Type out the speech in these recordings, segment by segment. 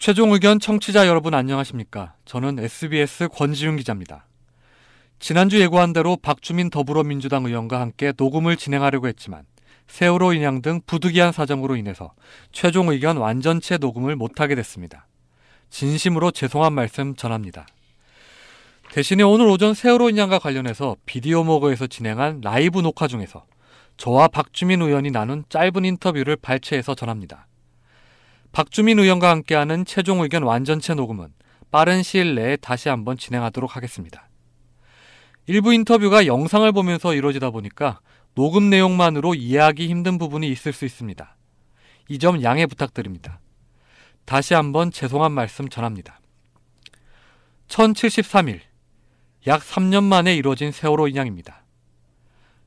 최종 의견 청취자 여러분 안녕하십니까? 저는 SBS 권지윤 기자입니다. 지난주 예고한 대로 박주민 더불어민주당 의원과 함께 녹음을 진행하려고 했지만 세월호 인양 등 부득이한 사정으로 인해서 최종 의견 완전체 녹음을 못하게 됐습니다. 진심으로 죄송한 말씀 전합니다. 대신에 오늘 오전 세월호 인양과 관련해서 비디오 모거에서 진행한 라이브 녹화 중에서 저와 박주민 의원이 나눈 짧은 인터뷰를 발췌해서 전합니다. 박주민 의원과 함께하는 최종 의견 완전체 녹음은 빠른 시일 내에 다시 한번 진행하도록 하겠습니다. 일부 인터뷰가 영상을 보면서 이루어지다 보니까 녹음 내용만으로 이해하기 힘든 부분이 있을 수 있습니다. 이 점 양해 부탁드립니다. 다시 한번 죄송한 말씀 전합니다. 1073일, 약 3년 만에 이루어진 세월호 인양입니다.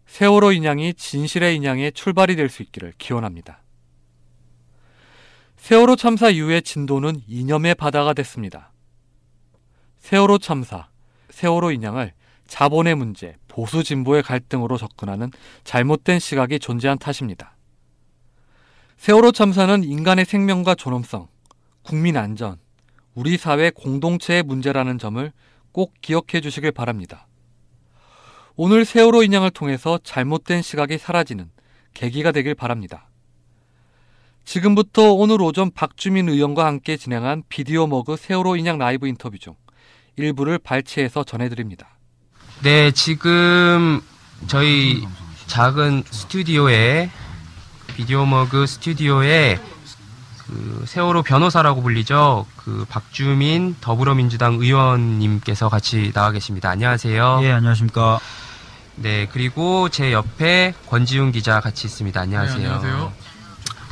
세월호 인양이 진실의 인양의 출발이 될 수 있기를 기원합니다. 세월호 참사 이후의 진도는 이념의 바다가 됐습니다. 세월호 참사, 세월호 인양을 자본의 문제, 보수 진보의 갈등으로 접근하는 잘못된 시각이 존재한 탓입니다. 세월호 참사는 인간의 생명과 존엄성, 국민 안전, 우리 사회 공동체의 문제라는 점을 꼭 기억해 주시길 바랍니다. 오늘 세월호 인양을 통해서 잘못된 시각이 사라지는 계기가 되길 바랍니다. 지금부터 오늘 오전 박주민 의원과 함께 진행한 비디오 머그 세월호 인양 라이브 인터뷰 중 일부를 발췌해서 전해드립니다. 네, 지금 저희 작은 스튜디오에 비디오 머그 스튜디오에 그 세월호 변호사라고 불리죠. 그 박주민 더불어민주당 의원님께서 같이 나와 계십니다. 안녕하세요. 예, 안녕하십니까. 네, 그리고 제 옆에 권지훈 기자 같이 있습니다. 안녕하세요. 네, 안녕하세요.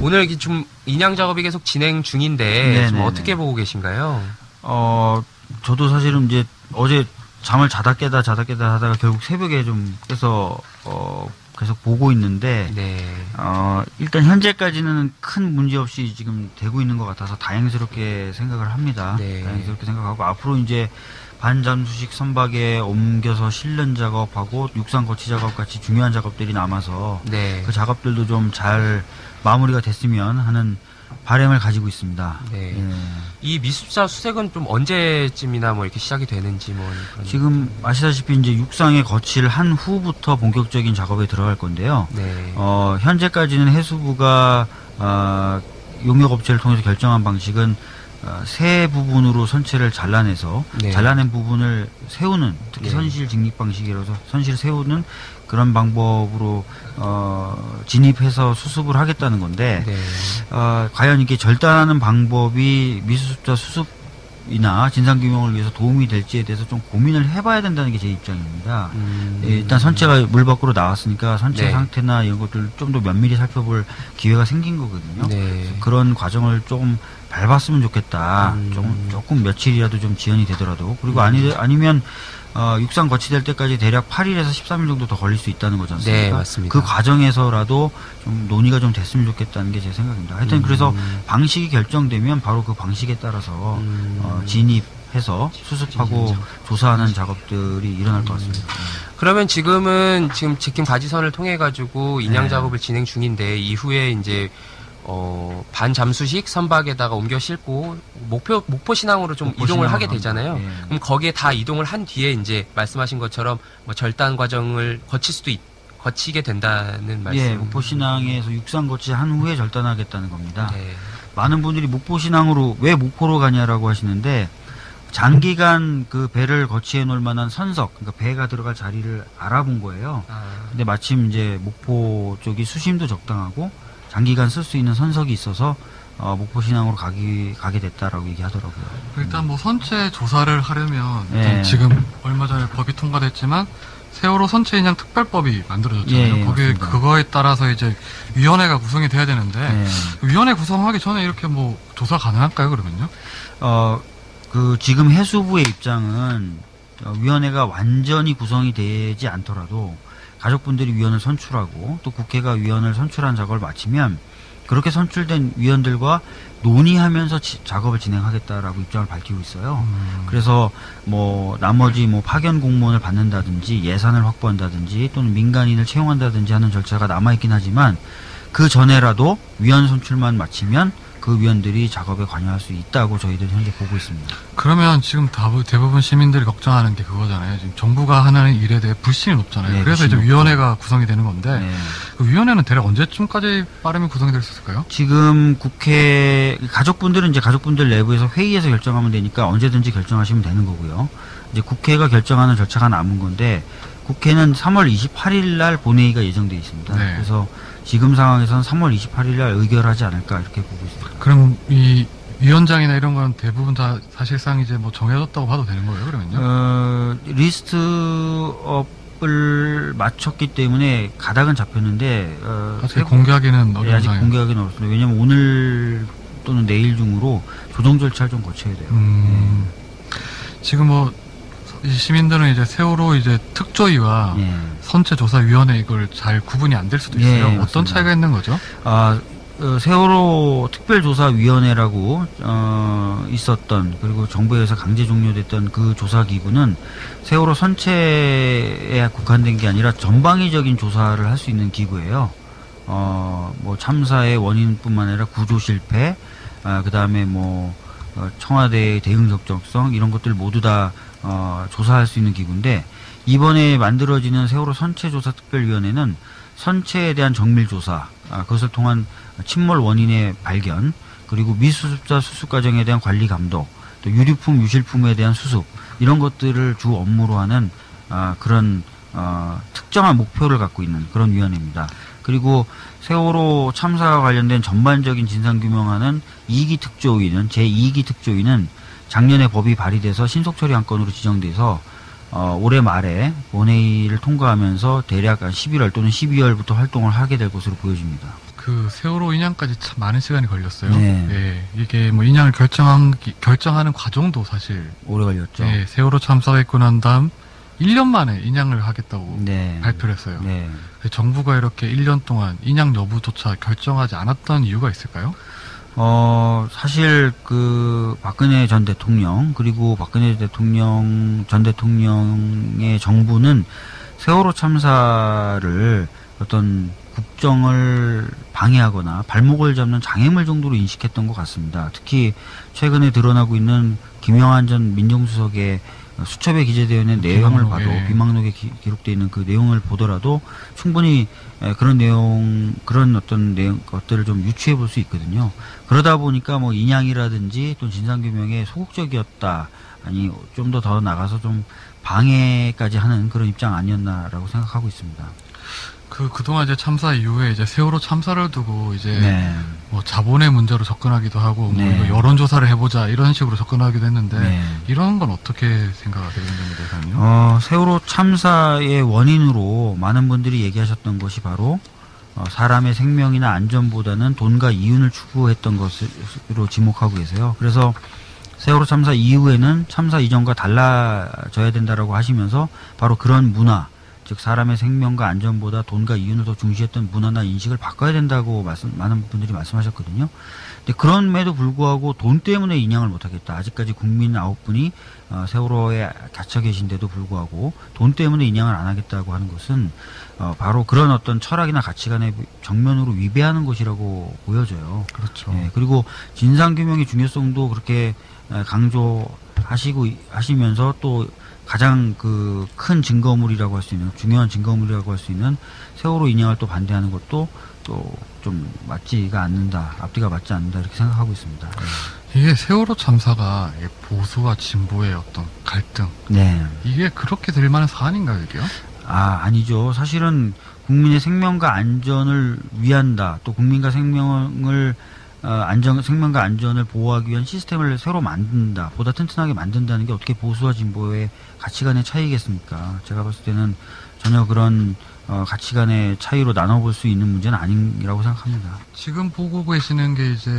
오늘 좀 인양 작업이 계속 진행 중인데 네네네. 좀 어떻게 보고 계신가요? 어, 저도 사실은 이제 어제 잠을 자다 깨다 자다 깨다 하다가 결국 새벽에 좀 깨서 어, 계속 보고 있는데 네. 어, 일단 현재까지는 큰 문제 없이 지금 되고 있는 것 같아서 다행스럽게 생각을 합니다. 네. 다행스럽게 생각하고 앞으로 이제 반잠수식 선박에 옮겨서 실는 작업하고 육상 거치 작업 같이 중요한 작업들이 남아서 네. 그 작업들도 좀잘 마무리가 됐으면 하는 바람을 가지고 있습니다. 네. 예. 이 미습자 수색은 좀 언제쯤이나 뭐 이렇게 시작이 되는지 뭐 지금 아시다시피 이제 육상의 거치를 한 후부터 본격적인 작업에 들어갈 건데요. 네. 어, 현재까지는 해수부가 어, 용역업체를 통해서 결정한 방식은 어, 세 부분으로 선체를 잘라내서 네. 잘라낸 부분을 세우는 특히 네. 선실 직립 방식이라서 선실 세우는 그런 방법으로 어, 진입해서 수습을 하겠다는 건데 네. 어, 과연 이게 절단하는 방법이 미수습자 수습 이나 진상규명을 위해서 도움이 될지에 대해서 좀 고민을 해봐야 된다는 게 제 입장입니다. 음. 예, 일단 선체가 물 밖으로 나왔으니까 선체 네. 상태나 이런 것들 좀 더 면밀히 살펴볼 기회가 생긴 거거든요. 네. 그런 과정을 조금 밟았으면 좋겠다. 음. 조금, 조금 며칠이라도 좀 지연이 되더라도. 그리고 아니, 아니면, 어, 육상 거치될 때까지 대략 8일에서 13일 정도 더 걸릴 수 있다는 거지 않습니까? 네, 맞습니다. 그 과정에서라도 좀 논의가 좀 됐으면 좋겠다는 게 제 생각입니다. 하여튼 음. 그래서 방식이 결정되면 바로 그 방식에 따라서 음. 어, 진입해서 수습하고 조사하는 작업들이 일어날 것 같습니다. 그러면 지금은 지금 지킴 가지선을 통해 가지고 인양 네. 작업을 진행 중인데 이후에 이제 어, 반잠수식 선박에다가 옮겨 싣고 목표 목포 신항으로 좀 목포 이동을 신항으로 하게. 되잖아요. 예. 그럼 거기에 다 이동을 한 뒤에 이제 말씀하신 것처럼 뭐 절단 과정을 거칠 수도 있, 거치게 된다는 말씀. 예, 목포 신항에서 육상 거치 한 후에 절단하겠다는 겁니다. 네. 많은 분들이 목포 신항으로 왜 목포로 가냐라고 하시는데 장기간 그 배를 거치해 놓을 만한 선석, 그러니까 배가 들어갈 자리를 알아본 거예요. 아, 근데 마침 이제 목포 쪽이 수심도 적당하고 장기간 쓸 수 있는 선석이 있어서 어, 목포신항으로 가기 가게 됐다라고 얘기하더라고요. 일단 뭐 선체 조사를 하려면 예. 지금 얼마 전에 법이 통과됐지만 세월호 선체 인양 특별법이 만들어졌잖아요. 예, 예, 거기에 맞습니다. 그거에 따라서 이제 위원회가 구성이 돼야 되는데 네. 위원회 구성하기 전에 이렇게 뭐 조사 가능할까요? 그러면요? 어, 그 지금 해수부의 입장은 어, 위원회가 완전히 구성이 되지 않더라도 가족분들이 위원을 선출하고 또 국회가 위원을 선출한 작업을 마치면 그렇게 선출된 위원들과 논의하면서 지- 작업을 진행하겠다라고 입장을 밝히고 있어요. 그래서 뭐 나머지 뭐 파견 공무원을 받는다든지 예산을 확보한다든지 또는 민간인을 채용한다든지 하는 절차가 남아 있긴 하지만 그 전에라도 위원 선출만 마치면 그 위원들이 작업에 관여할 수 있다고 저희들 현재 보고 있습니다. 그러면 지금 대부분 시민들이 걱정하는 게 그거잖아요. 지금 정부가 하는 일에 대해 불신이 높잖아요. 네, 그래서 이제 위원회가 구성이 되는 건데 네. 그 위원회는 대략 언제쯤까지 빠르면 구성이 될 수 있을까요? 지금 국회 가족분들은 이제 가족분들 내부에서 회의에서 결정하면 되니까 언제든지 결정하시면 되는 거고요. 이제 국회가 결정하는 절차가 남은 건데 국회는 3월 28일 날 본회의가 예정돼 있습니다. 네. 그래서 지금 상황에서는 3월 28일 날 의결하지 않을까 이렇게 보고 있습니다. 그럼 이 위원장이나 이런 건 대부분 다 사실상 이제 뭐 정해졌다고 봐도 되는 거예요, 그러면요? 어, 리스트업을 마쳤기 때문에 가닥은 잡혔는데 어, 아직 세- 공개하기는 네, 어려운 아직 상황이에요. 공개하기는 어렵습니다. 왜냐면 오늘 또는 내일 중으로 조정 절차를 좀 거쳐야 돼요. 음, 지금 뭐, 이 시민들은 이제 세월호 이제 특조위와 예. 선체조사위원회 이걸 잘 구분이 안 될 수도 예, 있어요. 어떤 맞습니다. 차이가 있는 거죠? 아, 어, 세월호 특별조사위원회라고 어, 있었던 그리고 정부에서 강제 종료됐던 그 조사 기구는 세월호 선체에 국한된 게 아니라 전방위적인 조사를 할 수 있는 기구예요. 어, 뭐 참사의 원인뿐만 아니라 구조 실패, 아, 그 다음에 뭐 어, 청와대의 대응 적정성 이런 것들 모두 다 어, 조사할 수 있는 기구인데 이번에 만들어지는 세월호 선체조사특별위원회는 선체에 대한 정밀 조사, 아, 그것을 통한 침몰 원인의 발견, 그리고 미수습자 수습 과정에 대한 관리 감독, 또 유류품 유실품에 대한 수습 이런 것들을 주 업무로 하는 아, 그런 어, 특정한 목표를 갖고 있는 그런 위원회입니다. 그리고 세월호 참사와 관련된 전반적인 진상 규명하는 2기 특조위는 제 2기 특조위는 작년에 법이 발의돼서 신속 처리 안건으로 지정돼서 어, 올해 말에 본회의를 통과하면서 대략 한 11월 또는 12월부터 활동을 하게 될 것으로 보여집니다. 그 세월호 인양까지 참 많은 시간이 걸렸어요. 네. 예, 이게 뭐 인양을 결정한 기- 결정하는 과정도 사실 오래 걸렸죠. 예, 세월호 참사가 있고 난 다음 1년 만에 인양을 하겠다고 네. 발표를 했어요. 네. 정부가 이렇게 1년 동안 인양 여부조차 결정하지 않았던 이유가 있을까요? 어, 사실 그 박근혜 전 대통령 그리고 박근혜 대통령 전 대통령의 정부는 세월호 참사를 어떤 국정을 방해하거나 발목을 잡는 장애물 정도로 인식했던 것 같습니다. 특히 최근에 드러나고 있는 김영한 전 민정수석의 수첩에 기재되어 있는 내용을. 봐도 비망록에 기, 기록되어 있는 그 내용을 보더라도 충분히 에, 그런 내용 그런 어떤 내용 것들을 좀 유추해 볼 수 있거든요. 그러다 보니까 뭐 인양이라든지 또 진상규명에 소극적이었다 아니 좀 더 더 나가서 좀 방해까지 하는 그런 입장 아니었나라고 생각하고 있습니다. 그 그동안 이제 참사 이후에 이제 세월호 참사를 두고 이제 네. 뭐 자본의 문제로 접근하기도 하고 뭐 네. 이거 여론 조사를 해보자 이런 식으로 접근하기도 했는데 네. 이런 건 어떻게 생각하세요, 김정민 대사님요? 어, 세월호 참사의 원인으로 많은 분들이 얘기하셨던 것이 바로 어, 사람의 생명이나 안전보다는 돈과 이윤을 추구했던 것으로 지목하고 계세요. 그래서 세월호 참사 이후에는 참사 이전과 달라져야 된다라고 하시면서 바로 그런 문화, 즉 사람의 생명과 안전보다 돈과 이윤을 더 중시했던 문화나 인식을 바꿔야 된다고 말씀, 많은 분들이 말씀하셨거든요. 근데 그럼에도 불구하고 돈 때문에 인양을 못하겠다. 아직까지 국민 아홉 분이 어, 세월호에 갇혀 계신데도 불구하고 돈 때문에 인양을 안 하겠다고 하는 것은 어, 바로 그런 어떤 철학이나 가치관의 정면으로 위배하는 것이라고 보여져요. 그렇죠. 예, 그리고 진상규명의 중요성도 그렇게 에, 강조하시고 이- 하시면서 또 가장 그 큰 증거물이라고 할 수 있는 중요한 증거물이라고 할 수 있는 세월호 인양을 또 반대하는 것도 또 좀 맞지가 않는다 앞뒤가 맞지 않는다 이렇게 생각하고 있습니다. 이게 세월호 참사가 이 보수와 진보의 어떤 갈등 네. 이게 그렇게 될 만한 사안인가요, 이게요? 아, 아니죠. 사실은 국민의 생명과 안전을 위한다. 또 국민과 생명을 어, 안전 생명과 안전을 보호하기 위한 시스템을 새로 만든다. 보다 튼튼하게 만든다는 게 어떻게 보수와 진보의 가치관의 차이겠습니까? 제가 봤을 때는 전혀 그런 어, 가치관의 차이로 나눠볼 수 있는 문제는 아니라고 생각합니다. 지금 보고 계시는 게 이제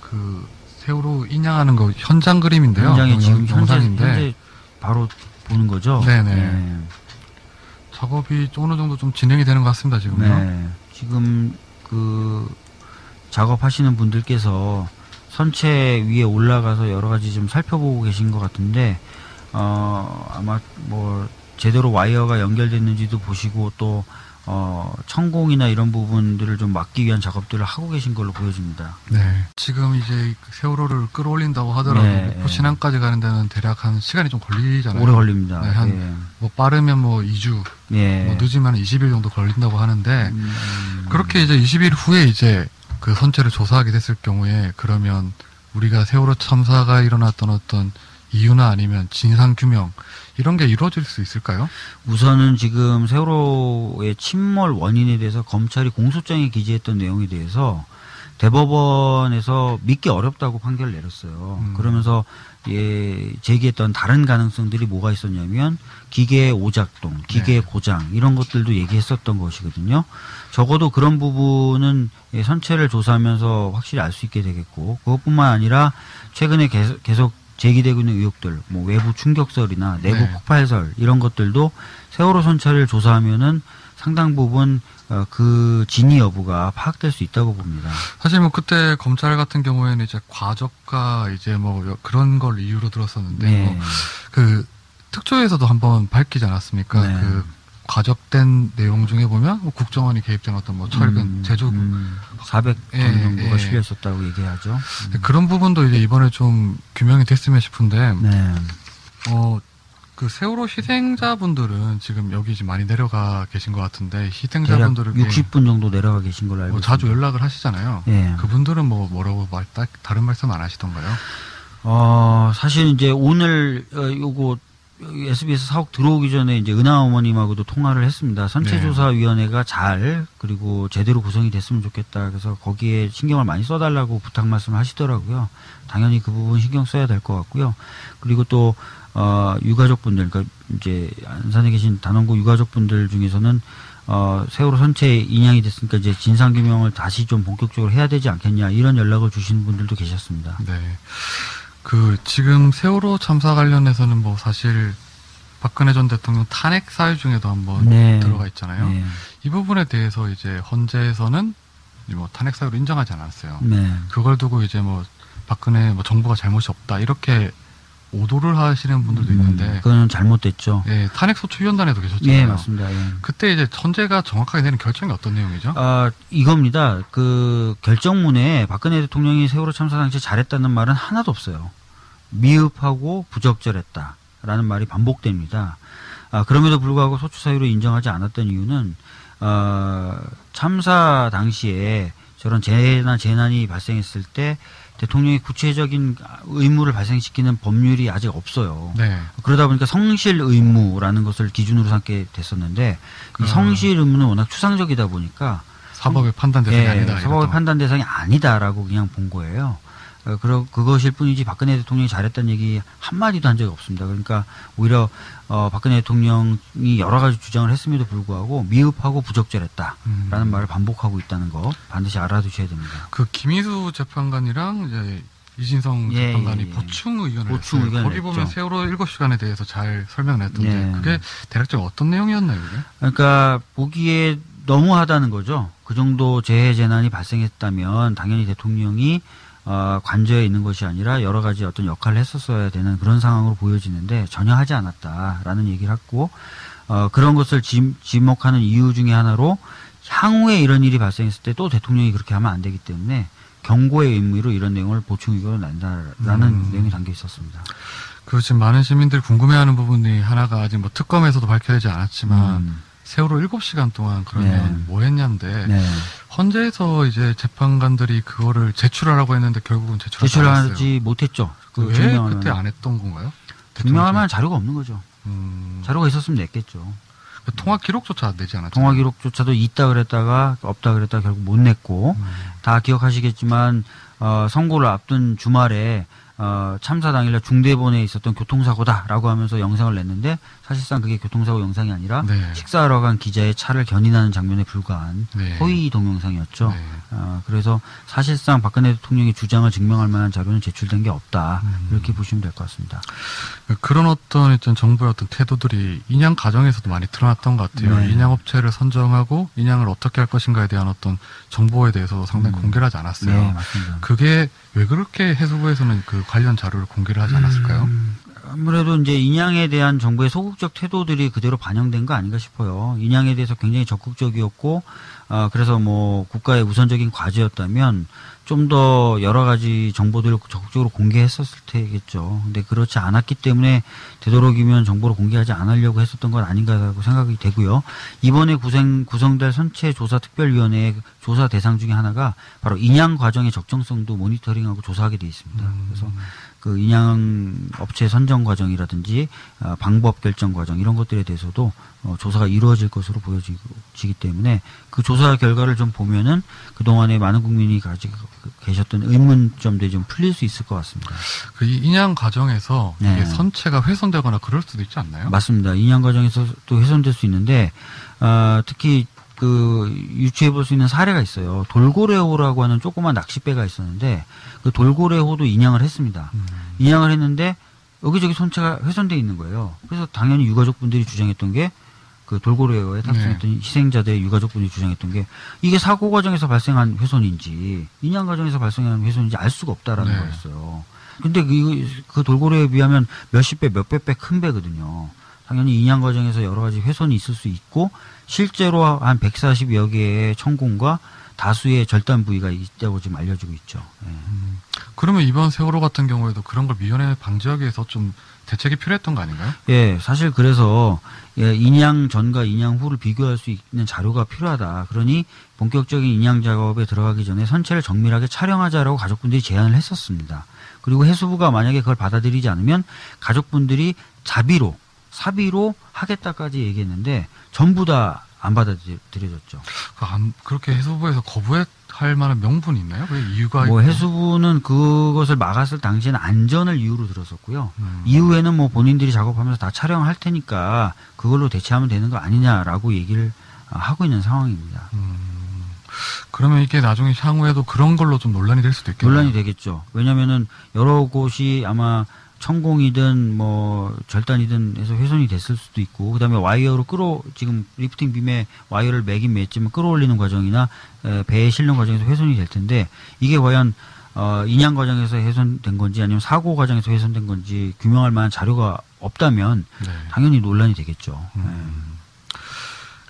그 세월호 인양하는 거 현장 그림인데요. 현장에 영- 지금 현재 바로 보는 거죠. 네네. 네. 작업이 어느 정도 좀 진행이 되는 것 같습니다, 지금요. 네. 지금 그 작업하시는 분들께서 선체 위에 올라가서 여러 가지 좀 살펴보고 계신 것 같은데 어 아마 뭐 제대로 와이어가 연결됐는지도 보시고 또 어, 천공이나 이런 부분들을 좀 막기 위한 작업들을 하고 계신 걸로 보여집니다. 네. 지금 이제 그 세월호를 끌어올린다고 하더라도 네, 목포 네. 신항까지 가는 데는 대략 한 시간이 좀 걸리잖아요. 오래 걸립니다. 네, 한뭐 빠르면 뭐 2주, 예. 예. 뭐 늦으면 20일 정도 걸린다고 하는데 음, 그렇게 이제 20일 후에 이제 그 선체를 조사하게 됐을 경우에 그러면 우리가 세월호 참사가 일어났던 어떤 이유나 아니면 진상 규명 이런 게 이루어질 수 있을까요? 우선은 지금 세월호의 침몰 원인에 대해서 검찰이 공소장에 기재했던 내용에 대해서 대법원에서 믿기 어렵다고 판결을 내렸어요. 음. 그러면서 예, 제기했던 다른 가능성들이 뭐가 있었냐면 기계의 오작동, 기계의 네. 고장 이런 것들도 얘기했었던 것이거든요. 적어도 그런 부분은 예, 선체를 조사하면서 확실히 알 수 있게 되겠고 그것뿐만 아니라 최근에 계속, 계속 제기되고 있는 의혹들, 뭐 외부 충격설이나 내부 네. 폭발설 이런 것들도 세월호 선체를 조사하면은 상당 부분 어, 그 진위 여부가 파악될 수 있다고 봅니다. 사실 뭐 그때 검찰 같은 경우에는 이제 과적과 이제 뭐 여- 그런 걸 이유로 들었었는데 네. 뭐 그 특조에서도 한번 밝히지 않았습니까? 네. 그 과적된 내용 중에 보면 뭐 국정원이 개입된 어떤 뭐 철근 음, 제조 음, 400톤 예, 정도가 예. 실려 있었다고 얘기하죠. 음. 그런 부분도 이제 이번에 좀 규명이 됐으면 싶은데 네. 어, 그 세월호 희생자분들은 지금 여기 지금 많이 내려가 계신 것 같은데 희생자분들은 60분 정도 내려가 계신 걸로 알고 뭐 자주 있습니다. 연락을 하시잖아요. 예. 그분들은 뭐 뭐라고 말, 딱 다른 말씀 안 하시던가요? 어, 사실 이제 오늘 어, 요거 SBS 사옥 들어오기 전에 이제 은하 어머님하고도 통화를 했습니다. 선체조사위원회가 잘 그리고 제대로 구성이 됐으면 좋겠다. 그래서 거기에 신경을 많이 써달라고 부탁 말씀을 하시더라고요. 당연히 그 부분 신경 써야 될 것 같고요. 그리고 또 어, 유가족분들, 그러니까 이제 안산에 계신 단원고 유가족분들 중에서는 어, 세월호 선체 인양이 됐으니까 이제 진상 규명을 다시 좀 본격적으로 해야 되지 않겠냐 이런 연락을 주시는 분들도 계셨습니다. 네. 그 지금 세월호 참사 관련해서는 뭐 사실 박근혜 전 대통령 탄핵 사유 중에도 한번 네. 들어가 있잖아요. 네. 이 부분에 대해서 이제 헌재에서는 뭐 탄핵 사유를 인정하지 않았어요. 네. 그걸 두고 이제 뭐 박근혜 뭐 정부가 잘못이 없다 이렇게 오도를 하시는 분들도 있는데 음, 그거는 잘못됐죠. 예, 탄핵 소추위원단에도 계셨잖아요. 예, 맞습니다. 예. 그때 이제 헌재가 정확하게 내는 결정이 어떤 내용이죠? 아, 이겁니다. 그 결정문에 박근혜 대통령이 세월호 참사 당시 잘했다는 말은 하나도 없어요. 미흡하고 부적절했다라는 말이 반복됩니다. 아, 그럼에도 불구하고 소추 사유로 인정하지 않았던 이유는 어, 참사 당시에 저런 재난 재난이 발생했을 때 대통령이 구체적인 의무를 발생시키는 법률이 아직 없어요. 네. 그러다 보니까 성실 의무라는 것을 기준으로 삼게 됐었는데 이 아. 성실 의무는 워낙 추상적이다 보니까 사법의 판단 대상이 예, 아니다. 사법의. 판단 대상이 아니다라고 그냥 본 거예요. 어, 그러, 그것일 뿐이지 박근혜 대통령이 잘했다는 얘기 한마디도 한 적이 없습니다. 그러니까 오히려 어, 박근혜 대통령이 여러 가지 주장을 했음에도 불구하고 미흡하고 부적절했다라는 음. 말을 반복하고 있다는 거 반드시 알아두셔야 됩니다. 그 김희수 재판관이랑 이제 이진성 예, 재판관이 예, 예. 보충 의견을 보충. 의견을 거기 보면. 세월호 7시간에 대해서 잘 설명을 했던데 예. 그게 대략적으로 어떤 내용이었나요, 그게? 그러니까 보기에 너무하다는 거죠. 그 정도 재해 재난이 발생했다면 당연히 대통령이 어, 관저에 있는 것이 아니라 여러 가지 어떤 역할을 했었어야 되는 그런 상황으로 보여지는데 전혀 하지 않았다라는 얘기를 했고 어, 그런 것을 지, 지목하는 이유 중에 하나로 향후에 이런 일이 발생했을 때 또 대통령이 그렇게 하면 안 되기 때문에 경고의 의미로 이런 내용을 보충 의견을 낸다라는 음. 내용이 담겨 있었습니다. 그 지금 많은 시민들이 궁금해하는 부분이 하나가 아직 뭐 특검에서도 밝혀지지 않았지만 음, 세월호 7시간 동안 그러면 네. 뭐 했냐인데 네. 헌재에서 이제 재판관들이 그거를 제출하라고 했는데 결국은 제출하지. 제출하지 못했죠. 그 왜 증명할 그때 안 했던 건가요? 증명할 만한 자료가 없는 거죠. 음, 자료가 있었으면 냈겠죠. 그 통화 기록조차 내지 않았죠. 통화 기록조차도 있다 그랬다가 없다 그랬다가 결국 못 냈고 음. 다 기억하시겠지만 어, 선고를 앞둔 주말에 어, 참사 당일날 중대본에 있었던 교통사고다라고 하면서 영상을 냈는데 사실상 그게 교통사고 영상이 아니라 네. 식사하러 간 기자의 차를 견인하는 장면에 불과한 네. 허위 동영상이었죠. 네. 어, 그래서 사실상 박근혜 대통령의 주장을 증명할 만한 자료는 제출된 게 없다 음. 이렇게 보시면 될 것 같습니다. 그런 어떤 어떤 정부의 어떤 태도들이 인양 과정에서도 많이 드러났던 것 같아요. 네. 인양 업체를 선정하고 인양을 어떻게 할 것인가에 대한 어떤 정보에 대해서도 상당히 음. 공개를 하지 않았어요. 네, 맞습니다. 그게 왜 그렇게 해수부에서는 그 관련 자료를 공개를 하지 않았을까요? 음, 아무래도 이제 인양에 대한 정부의 소극적 태도들이 그대로 반영된 거 아닌가 싶어요. 인양에 대해서 굉장히 적극적이었고, 어, 그래서 뭐 국가의 우선적인 과제였다면 좀 더 여러 가지 정보들을 적극적으로 공개했었을 테겠죠. 근데 그렇지 않았기 때문에 되도록이면 정보를 공개하지 않으려고 했었던 건 아닌가라고 생각이 되고요. 이번에 구성, 구성될 선체 조사 특별위원회 조사 대상 중에 하나가 바로 인양 과정의 적정성도 모니터링하고 조사하게 돼 있습니다. 그래서 그 인양 업체 선정 과정이라든지 어, 방법 결정 과정 이런 것들에 대해서도 어, 조사가 이루어질 것으로 보여지기 때문에 그 조사 결과를 좀 보면은 그 동안에 많은 국민이 가지고 계셨던 의문점들이 좀 풀릴 수 있을 것 같습니다. 그 이- 인양 과정에서 네. 선체가 훼손되거나 그럴 수도 있지 않나요? 맞습니다. 인양 과정에서 또 훼손될 수 있는데 어, 특히 그 유추해 볼 수 있는 사례가 있어요. 돌고래호라고 하는 조그만 낚싯배가 있었는데 그 돌고래호도 인양을 했습니다. 음. 인양을 했는데 여기저기 손체가 훼손돼 있는 거예요. 그래서 당연히 유가족분들이 주장했던 게 그 돌고래호에 탑승했던 희생자들의 유가족분들이 주장했던 게 이게 사고 과정에서 발생한 훼손인지 인양 과정에서 발생한 훼손인지 알 수가 없다라는 네. 거였어요. 근데 그, 그 돌고래에 비하면 몇십 배, 몇백 배 큰 배거든요. 당연히 인양 과정에서 여러 가지 훼손이 있을 수 있고 실제로 한 140여 개의 천공과 다수의 절단 부위가 있다고 지금 알려지고 있죠. 예. 그러면 이번 세월호 같은 경우에도 그런 걸 미연에 방지하기 위해서 좀 대책이 필요했던 거 아닌가요? 예, 사실 그래서 예, 인양 전과 인양 후를 비교할 수 있는 자료가 필요하다. 그러니 본격적인 인양 작업에 들어가기 전에 선체를 정밀하게 촬영하자라고 가족분들이 제안을 했었습니다. 그리고 해수부가 만약에 그걸 받아들이지 않으면 가족분들이 자비로 사비로 하겠다까지 얘기했는데 전부 다 안 받아들여졌죠. 그 안- 그렇게 해수부에서 거부할 만한 명분이 있나요? 왜 이유가 뭐? 해수부는 그것을 막았을 당시에는 안전을 이유로 들었었고요. 음. 이후에는 뭐 본인들이 작업하면서 다 촬영할 테니까 그걸로 대체하면 되는 거 아니냐라고 얘기를 어, 하고 있는 상황입니다. 음. 그러면 이게 나중에 향후에도 그런 걸로 좀 논란이 될 수도 있겠네요. 논란이 되겠죠. 왜냐면은 여러 곳이 아마 천공이든 뭐 절단이든 해서 훼손이 됐을 수도 있고 그다음에 와이어로 끌어 지금 lifting beam에 와이어를 매긴 맸지만 끌어올리는 과정이나 에, 배에 실는 과정에서 훼손이 될 텐데 이게 과연 어, 인양 과정에서 훼손된 건지 아니면 사고 과정에서 훼손된 건지 규명할 만한 자료가 없다면 네. 당연히 논란이 되겠죠. 음.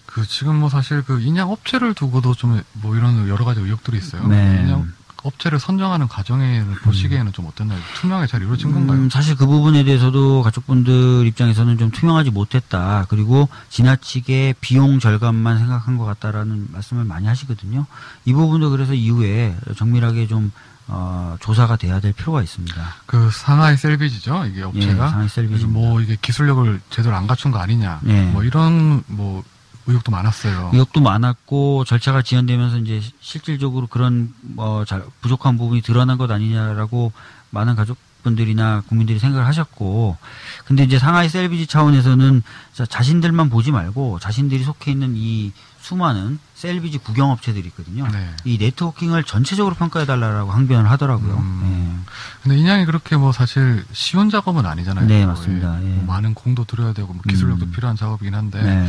그 지금 뭐 사실 그 인양 업체를 두고도 좀 뭐 이런 여러 가지 의혹들이 있어요. 네. 인양 업체를 선정하는 과정에 보시기에는 좀 어땠나요? 투명하게 잘 이루어진 건가요? 음, 사실 그 부분에 대해서도 가족분들 입장에서는 좀 투명하지 못했다. 그리고 지나치게 비용 절감만 생각한 것 같다라는 말씀을 많이 하시거든요. 이 부분도 그래서 이후에 정밀하게 좀 어, 조사가 돼야 될 필요가 있습니다. 그 상하이 셀비지죠, 이게 업체가. 예, 상하이 셀비지입니다. 뭐 이게 기술력을 제대로 안 갖춘 거 아니냐. 예. 뭐 이런 뭐 의혹도 많았어요. 의혹도 많았고 절차가 지연되면서 이제 시- 실질적으로 그런 뭐 잘- 부족한 부분이 드러난 것 아니냐라고 많은 가족분들이나 국민들이 생각을 하셨고 근데 이제 상하이 셀비지 차원에서는 자- 자신들만 보지 말고 자신들이 속해 있는 이 수많은 셀비지 구경업체들이 있거든요. 네. 이 네트워킹을 전체적으로 평가해 달라고 항변을 하더라고요. 음. 근데 인양이 그렇게 뭐 사실 쉬운 작업은 아니잖아요. 네, 예. 맞습니다. 예. 뭐 많은 공도 들여야 되고 뭐 기술력도 음. 필요한 작업이긴 한데 네.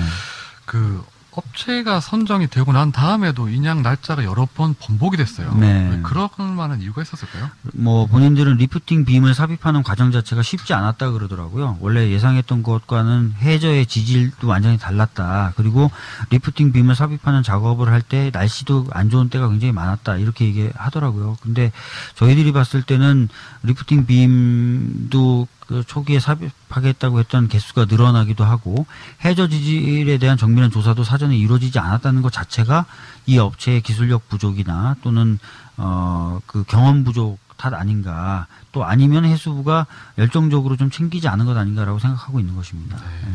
네. 그 업체가 선정이 되고 난 다음에도 인양 날짜가 여러 번 번복이 됐어요. 네. 왜 그럴 만한 이유가 있었을까요? 뭐 본인들은 lifting beam을 삽입하는 과정 자체가 쉽지 않았다 그러더라고요. 원래 예상했던 것과는 해저의 지질도 완전히 달랐다. 그리고 lifting beam을 삽입하는 작업을 할 때 날씨도 안 좋은 때가 굉장히 많았다. 이렇게 얘기하더라고요. 근데 저희들이 봤을 때는 lifting beam도 그 초기에 삽입하겠다고 했던 개수가 늘어나기도 하고 해저 지질에 대한 정밀한 조사도 사전에 이루어지지 않았다는 것 자체가 이 업체의 기술력 부족이나 또는 어 그 경험 부족 탓 아닌가 또 아니면 해수부가 열정적으로 좀 챙기지 않은 것 아닌가라고 생각하고 있는 것입니다. 네.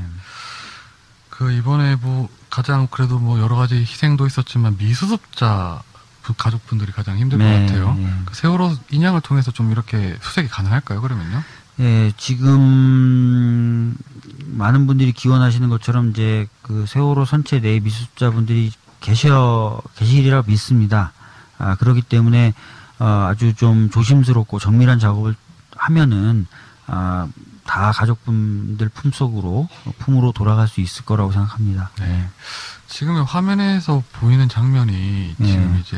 그 이번에 뭐 가장 그래도 뭐 여러 가지 희생도 있었지만 미수습자 그 가족분들이 가장 힘들 네, 것 같아요. 네. 그 세월호 인양을 통해서 좀 이렇게 수색이 가능할까요? 그러면요? 예, 지금 많은 분들이 기원하시는 것처럼 이제 그 세월호 선체 내 미수습자분들이 계셔 계시리라 믿습니다. 아 그렇기 때문에 어, 아주 좀 조심스럽고 정밀한 작업을 하면은 아, 다 가족분들 품속으로 품으로 돌아갈 수 있을 거라고 생각합니다. 네. 지금 화면에서 보이는 장면이 네. 지금 이제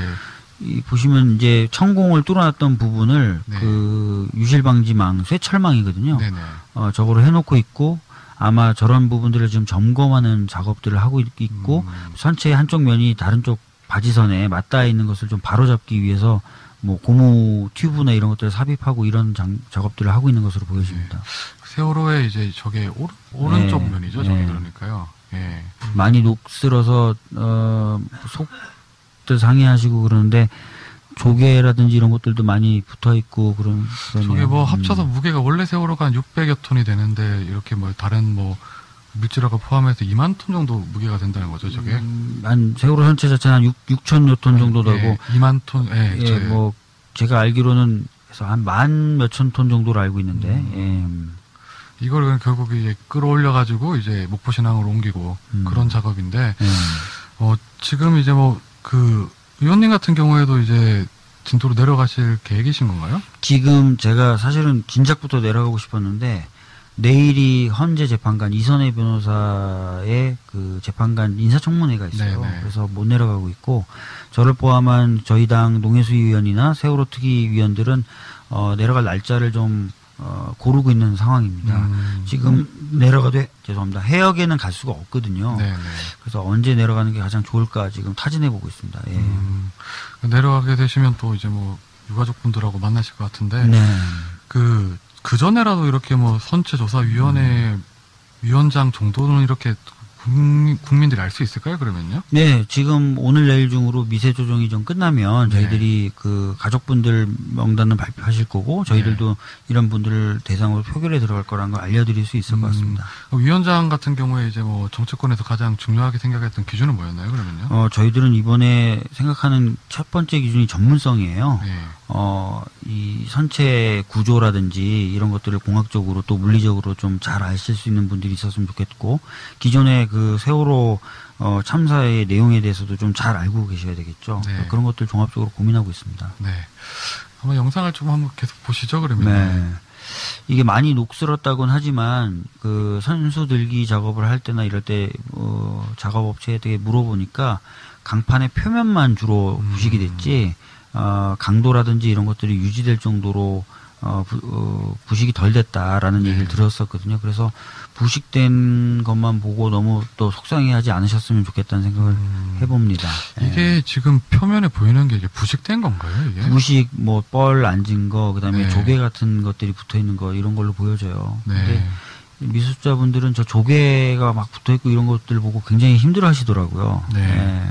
이 보시면 이제 천공을 뚫어놨던 부분을 네. 그 유실방지망, 쇠철망이거든요. 네네. 어, 저거로 해놓고 있고 아마 저런 부분들을 지금 점검하는 작업들을 하고 있- 있고 음, 선체의 한쪽 면이 다른 쪽 바지선에 맞닿아 있는 것을 좀 바로잡기 위해서 뭐 고무 튜브나 이런 것들을 삽입하고 이런 장- 작업들을 하고 있는 것으로 보여집니다. 세월호의 이제 저게 오른, 오른쪽 네. 면이죠, 저게 네. 그러니까요. 예. 많이 녹슬어서 어, 속 들 상해하시고 그러는데 조개라든지 이런 것들도 많이 붙어 있고 그런. 저게 뭐 음. 합쳐서 무게가 원래 세월호가 한 600여 톤이 되는데 이렇게 뭐 다른 뭐 물질하고 포함해서 2만 톤 정도 무게가 된다는 거죠, 저게. 음, 한 세월호 전체 자체는 한 6, 6천 톤 정도 되고 예, 2만 톤, 예, 예, 저, 뭐 제가 알기로는 그래서 한 만 몇천 톤 정도로 알고 있는데 음. 이걸 결국 이제 끌어올려 가지고 이제 목포 신항으로 옮기고 음. 그런 작업인데 예, 예. 어 지금 이제 뭐 그 의원님 같은 경우에도 이제 진도로 내려가실 계획이신 건가요? 지금 제가 사실은 진작부터 내려가고 싶었는데 내일이 헌재 재판관 이선혜 변호사의 그 재판관 인사청문회가 있어요. 네네. 그래서 못 내려가고 있고 저를 포함한 저희 당 농해수 위원이나 세월호 특위 위원들은 어, 내려갈 날짜를 좀 어, 고르고 있는 상황입니다. 음. 지금 내려가도 해- 죄송합니다. 해역에는 갈 수가 없거든요. 네네. 그래서 언제 내려가는 게 가장 좋을까 지금 타진해 보고 있습니다. 예. 음, 내려가게 되시면 또 이제 뭐 유가족분들하고 만나실 것 같은데 네. 그, 그 전에라도 이렇게 뭐 선체 조사 위원회 음. 위원장 정도는 이렇게 국민, 국민 들이 알 수 있을까요, 그러면요? 네, 지금 오늘 내일 중으로 미세 조정이 좀 끝나면 네. 저희들이 그 가족분들 명단을 발표하실 거고 저희들도 네. 이런 분들을 대상으로 표결에 들어갈 거라는 걸 알려드릴 수 있을 것 음, 같습니다. 위원장 같은 경우에 이제 뭐 정치권에서 가장 중요하게 생각했던 기준은 뭐였나요, 그러면요? 어, 저희들은 이번에 생각하는 첫 번째 기준이 전문성이에요. 네. 어, 이 선체 구조라든지 이런 것들을 공학적으로 또 물리적으로 좀 잘 아실 수 있는 분들이 있었으면 좋겠고, 기존의 그 세월호 어, 참사의 내용에 대해서도 좀 잘 알고 계셔야 되겠죠. 네. 그런 것들 종합적으로 고민하고 있습니다. 네. 한번 영상을 좀 한번 계속 보시죠, 그러면. 네. 이게 많이 녹슬었다곤 하지만 그 선수 들기 작업을 할 때나 이럴 때 어, 작업 업체에 물어보니까 강판의 표면만 주로 음. 부식이 됐지 어, 강도라든지 이런 것들이 유지될 정도로 어, 부, 어, 부식이 덜 됐다라는 네. 얘기를 들었었거든요. 그래서 부식된 것만 보고 너무 또 속상해하지 않으셨으면 좋겠다는 생각을 음, 해봅니다. 예. 이게 지금 표면에 보이는 게 이게 부식된 건가요, 이게? 부식 뭐 뻘 앉은 거 그다음에 네. 조개 같은 것들이 붙어 있는 거 이런 걸로 보여져요. 네. 근데 미술자분들은 저 조개가 막 붙어 있고 이런 것들 보고 굉장히 힘들어 하시더라고요. 네.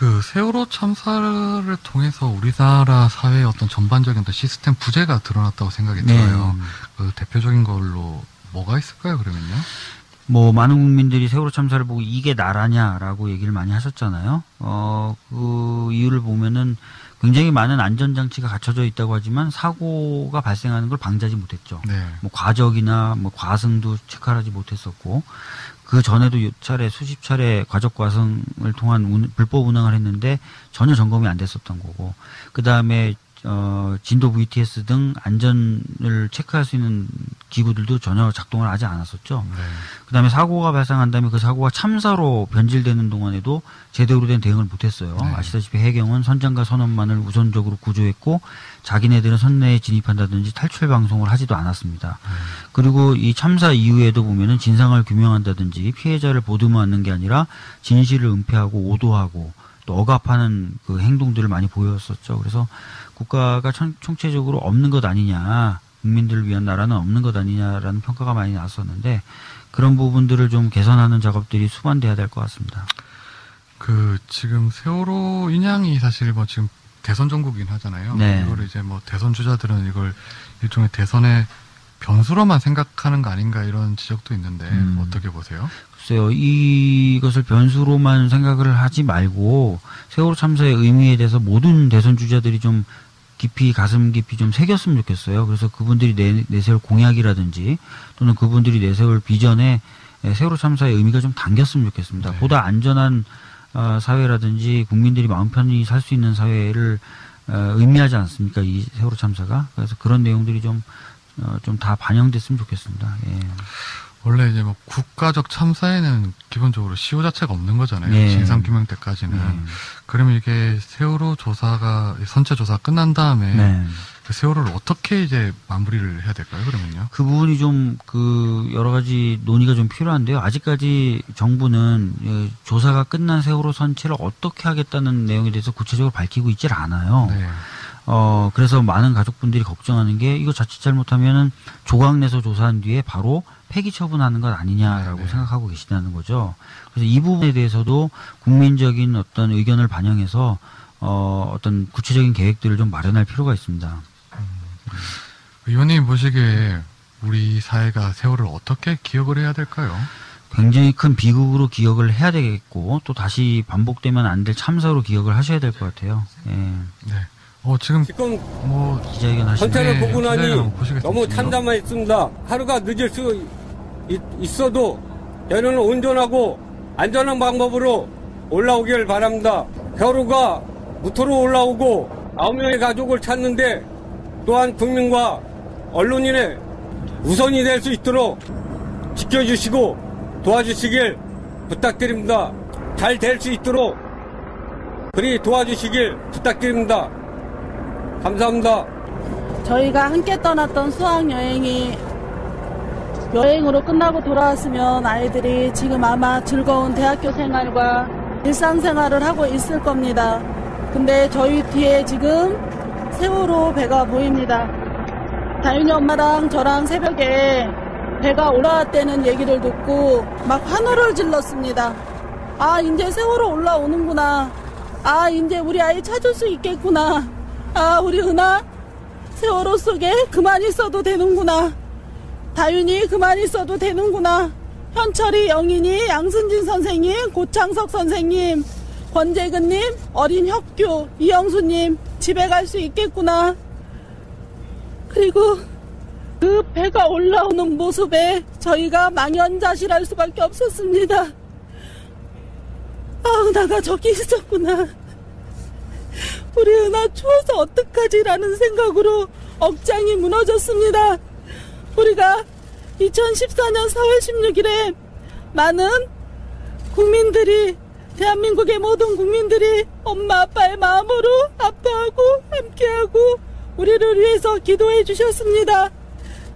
그 세월호 참사를 통해서 우리나라 사회의 어떤 전반적인 어떤 시스템 부재가 드러났다고 생각이 네. 들어요. 그 대표적인 걸로 뭐가 있을까요, 그러면요? 뭐 많은 국민들이 세월호 참사를 보고 이게 나라냐라고 얘기를 많이 하셨잖아요. 어, 그 이유를 보면은 굉장히 많은 안전 장치가 갖춰져 있다고 하지만 사고가 발생하는 걸 방지하지 못했죠. 네. 뭐 과적이나 뭐 과승도 체크하지 못했었고 그 전에도 몇 차례 수십 차례 과적 과승을 통한 운- 불법 운항을 했는데 전혀 점검이 안 됐었던 거고 그 다음에 어, 진도 VTS 등 안전을 체크할 수 있는 기구들도 전혀 작동을 하지 않았었죠. 네. 그 다음에 사고가 발생한 다음에 그 사고가 참사로 변질되는 동안에도 제대로 된 대응을 못했어요. 네. 아시다시피 해경은 선장과 선원만을 우선적으로 구조했고 자기네들은 선내에 진입한다든지 탈출 방송을 하지도 않았습니다. 그리고 이 참사 이후에도 보면은 진상을 규명한다든지 피해자를 보듬어안는 게 아니라 진실을 은폐하고 오도하고 또 억압하는 그 행동들을 많이 보였었죠. 그래서 국가가 총, 총체적으로 없는 것 아니냐, 국민들을 위한 나라는 없는 것 아니냐라는 평가가 많이 나왔었는데 그런 부분들을 좀 개선하는 작업들이 수반돼야 될 것 같습니다. 그 지금 세월호 인양이 사실 뭐 지금 대선 정국이긴 하잖아요. 네. 이걸 이제 뭐 대선 주자들은 이걸 일종의 대선의 변수로만 생각하는 거 아닌가 이런 지적도 있는데 음. 어떻게 보세요? 글쎄요, 이것을 변수로만 생각을 하지 말고 세월호 참사의 의미에 대해서 모든 대선 주자들이 좀 깊이 가슴 깊이 좀 새겼으면 좋겠어요. 그래서 그분들이 내, 내세울 공약이라든지 또는 그분들이 내세울 비전에 세월호 참사의 의미가 좀 담겼으면 좋겠습니다. 네. 보다 안전한 어, 사회라든지 국민들이 마음 편히 살 수 있는 사회를 어, 의미하지 않습니까? 이 세월호 참사가. 그래서 그런 내용들이 좀, 어, 좀다 반영됐으면 좋겠습니다. 예. 원래 이제 뭐 국가적 참사에는 기본적으로 시효 자체가 없는 거잖아요. 네. 진상 규명 때까지는. 네. 그러면 이게 세월호 조사가 선체 조사 끝난 다음에 네. 그 세월호를 어떻게 이제 마무리를 해야 될까요? 그러면요. 그 부분이 좀 그 여러 가지 논의가 좀 필요한데요. 아직까지 정부는 예, 조사가 끝난 세월호 선체를 어떻게 하겠다는 내용에 대해서 구체적으로 밝히고 있질 않아요. 네. 어 그래서 많은 가족분들이 걱정하는 게 이거 자칫 잘못하면은 조각 내서 조사한 뒤에 바로 폐기 처분하는 것 아니냐라고 네, 네. 생각하고 계시다는 거죠. 그래서 이 부분에 대해서도 국민적인 어떤 의견을 반영해서 어 어떤 구체적인 계획들을 좀 마련할 필요가 있습니다. 의원님 보시기에 우리 사회가 세월을 어떻게 기억을 해야 될까요? 굉장히 큰 비극으로 기억을 해야 되겠고 또 다시 반복되면 안 될 참사로 기억을 하셔야 될 것 같아요. 예. 네. 어 지금 지금 뭐 기자회견 하시는 전체를 네, 보고 나니. 너무 참담했습니다. 하루가 늦을 수 있, 있어도 내년은 온전하고 안전한 방법으로 올라오길 바랍니다. 벼루가 무토로 올라오고 아홉 명의 가족을 찾는데 또한 국민과 언론인의 우선이 될 수 있도록 지켜주시고 도와주시길 부탁드립니다. 잘 될 수 있도록 그리 도와주시길 부탁드립니다. 감사합니다. 저희가 함께 떠났던 수학여행이 여행으로 끝나고 돌아왔으면 아이들이 지금 아마 즐거운 대학교 생활과 일상생활을 하고 있을 겁니다. 근데 저희 뒤에 지금 세월호 배가 보입니다. 다윤이 엄마랑 저랑 새벽에 배가 올라왔다는 얘기를 듣고 막 환호를 질렀습니다. 아, 이제 세월호 올라오는구나. 아, 이제 우리 아이 찾을 수 있겠구나. 아, 우리 은하 세월호 속에 그만 있어도 되는구나. 다윤이 그만 있어도 되는구나. 현철이, 영인이, 양승진 선생님, 고창석 선생님, 권재근님, 어린 혁규, 이영수님, 집에 갈 수 있겠구나. 그리고 그 배가 올라오는 모습에 저희가 망연자실할 수밖에 없었습니다. 아, 나가 저기 있었구나. 우리 은하 추워서 어떡하지라는 생각으로 억장이 무너졌습니다. 우리가 2014년 4월 16일에 많은 국민들이 대한민국의 모든 국민들이 엄마 아빠의 마음으로 아빠하고 함께하고 우리를 위해서 기도해 주셨습니다.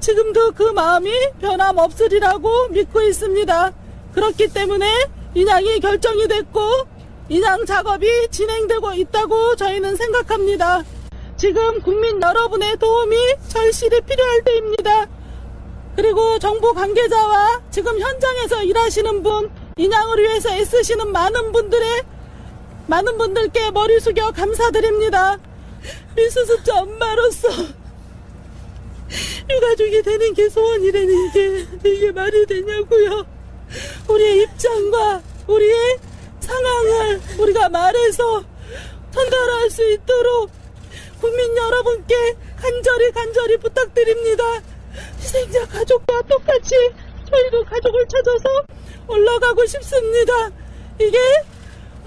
지금도 그 마음이 변함없으리라고 믿고 있습니다. 그렇기 때문에 인양이 결정이 됐고 인양 작업이 진행되고 있다고 저희는 생각합니다. 지금 국민 여러분의 도움이 절실히 필요할 때입니다. 그리고 정부 관계자와 지금 현장에서 일하시는 분, 인양을 위해서 애쓰시는 많은 분들의 많은 분들께 머리 숙여 감사드립니다. 미수습자 엄마로서 유가족이 되는 게 소원이라는 게 이게 말이 되냐고요. 우리의 입장과 우리의 우리가 말해서 전달할 수 있도록 국민 여러분께 간절히 간절히 부탁드립니다. 희생자 가족과 똑같이 저희도 가족을 찾아서 올라가고 싶습니다. 이게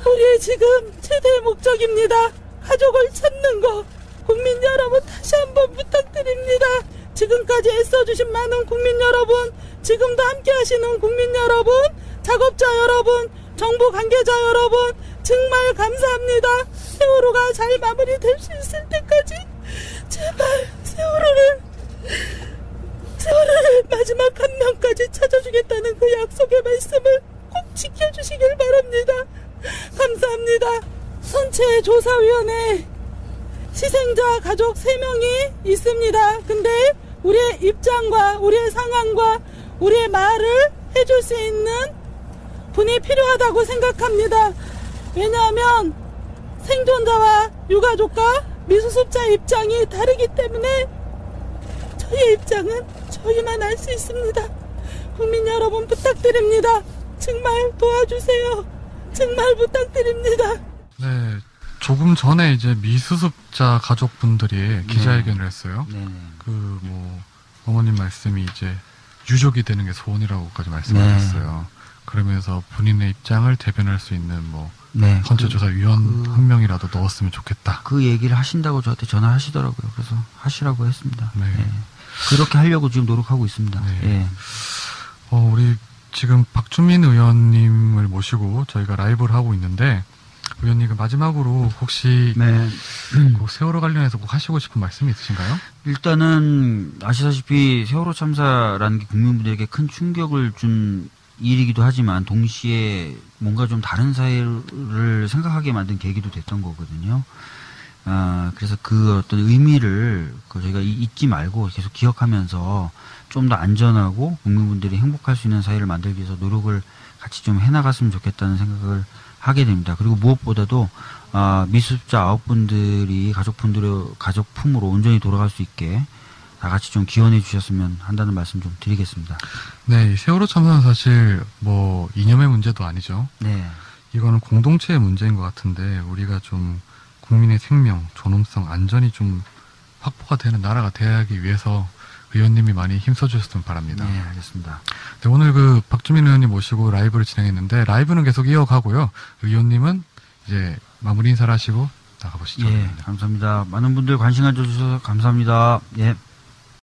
우리의 지금 최대 목적입니다. 가족을 찾는 거. 국민 여러분 다시 한번 부탁드립니다. 지금까지 애써주신 많은 국민 여러분, 지금도 함께 하시는 국민 여러분, 작업자 여러분, 정부 관계자 여러분, 정말 감사합니다. 세월호가 잘 마무리될 수 있을 때까지 제발 세월호를 세월호를 마지막 한 명까지 찾아주겠다는 그 약속의 말씀을 꼭 지켜주시길 바랍니다. 감사합니다. 선체 조사위원회 희생자 가족 3명이 있습니다. 근데 우리의 입장과 우리의 상황과 우리의 말을 해줄 수 있는 분이 필요하다고 생각합니다. 왜냐하면 생존자와 유가족과 미수습자 입장이 다르기 때문에 저희의 입장은 저희만 알 수 있습니다. 국민 여러분 부탁드립니다. 정말 도와주세요. 정말 부탁드립니다. 네. 조금 전에 이제 미수습자 가족분들이 기자회견을 했어요. 네네. 그뭐 어머님 말씀이 이제 유족이 되는 게 소원이라고까지 말씀하셨어요. 그러면서 본인의 입장을 대변할 수 있는 뭐 네. 선체조사위원 그- 한 명이라도 넣었으면 좋겠다. 그 얘기를 하신다고 저한테 전화하시더라고요. 그래서 하시라고 했습니다. 네. 예. 그렇게 하려고 지금 노력하고 있습니다. 네. 예. 어, 우리 지금 박주민 의원님을 모시고 저희가 라이브를 하고 있는데 의원님 그 마지막으로 혹시 네. 그 세월호 관련해서 꼭 하시고 싶은 말씀이 있으신가요? 일단은 아시다시피 세월호 참사라는 게 국민분들에게 큰 충격을 준 일이기도 하지만 동시에 뭔가 좀 다른 사회를 생각하게 만든 계기도 됐던 거거든요. 아, 그래서 그 어떤 의미를 그 저희가 이- 잊지 말고 계속 기억하면서 좀 더 안전하고 국민분들이 행복할 수 있는 사회를 만들기 위해서 노력을 같이 좀 해나갔으면 좋겠다는 생각을 하게 됩니다. 그리고 무엇보다도 아, 미수습자 아홉 분들이 가족분들의 가족품으로 온전히 돌아갈 수 있게 다 같이 좀 기원해 주셨으면 한다는 말씀 좀 드리겠습니다. 네, 이 세월호 참사는 사실 뭐 이념의 문제도 아니죠. 네. 이거는 공동체의 문제인 것 같은데 우리가 좀 국민의 생명, 존엄성, 안전이 좀 확보가 되는 나라가 되기 위해서 의원님이 많이 힘써주셨으면 바랍니다. 네, 알겠습니다. 네, 오늘 그 박주민 의원님 모시고 라이브를 진행했는데 라이브는 계속 이어가고요. 의원님은 이제 마무리 인사를 하시고 나가보시죠. 예, 감사합니다. 많은 분들 관심 가져주셔서 감사합니다. 예.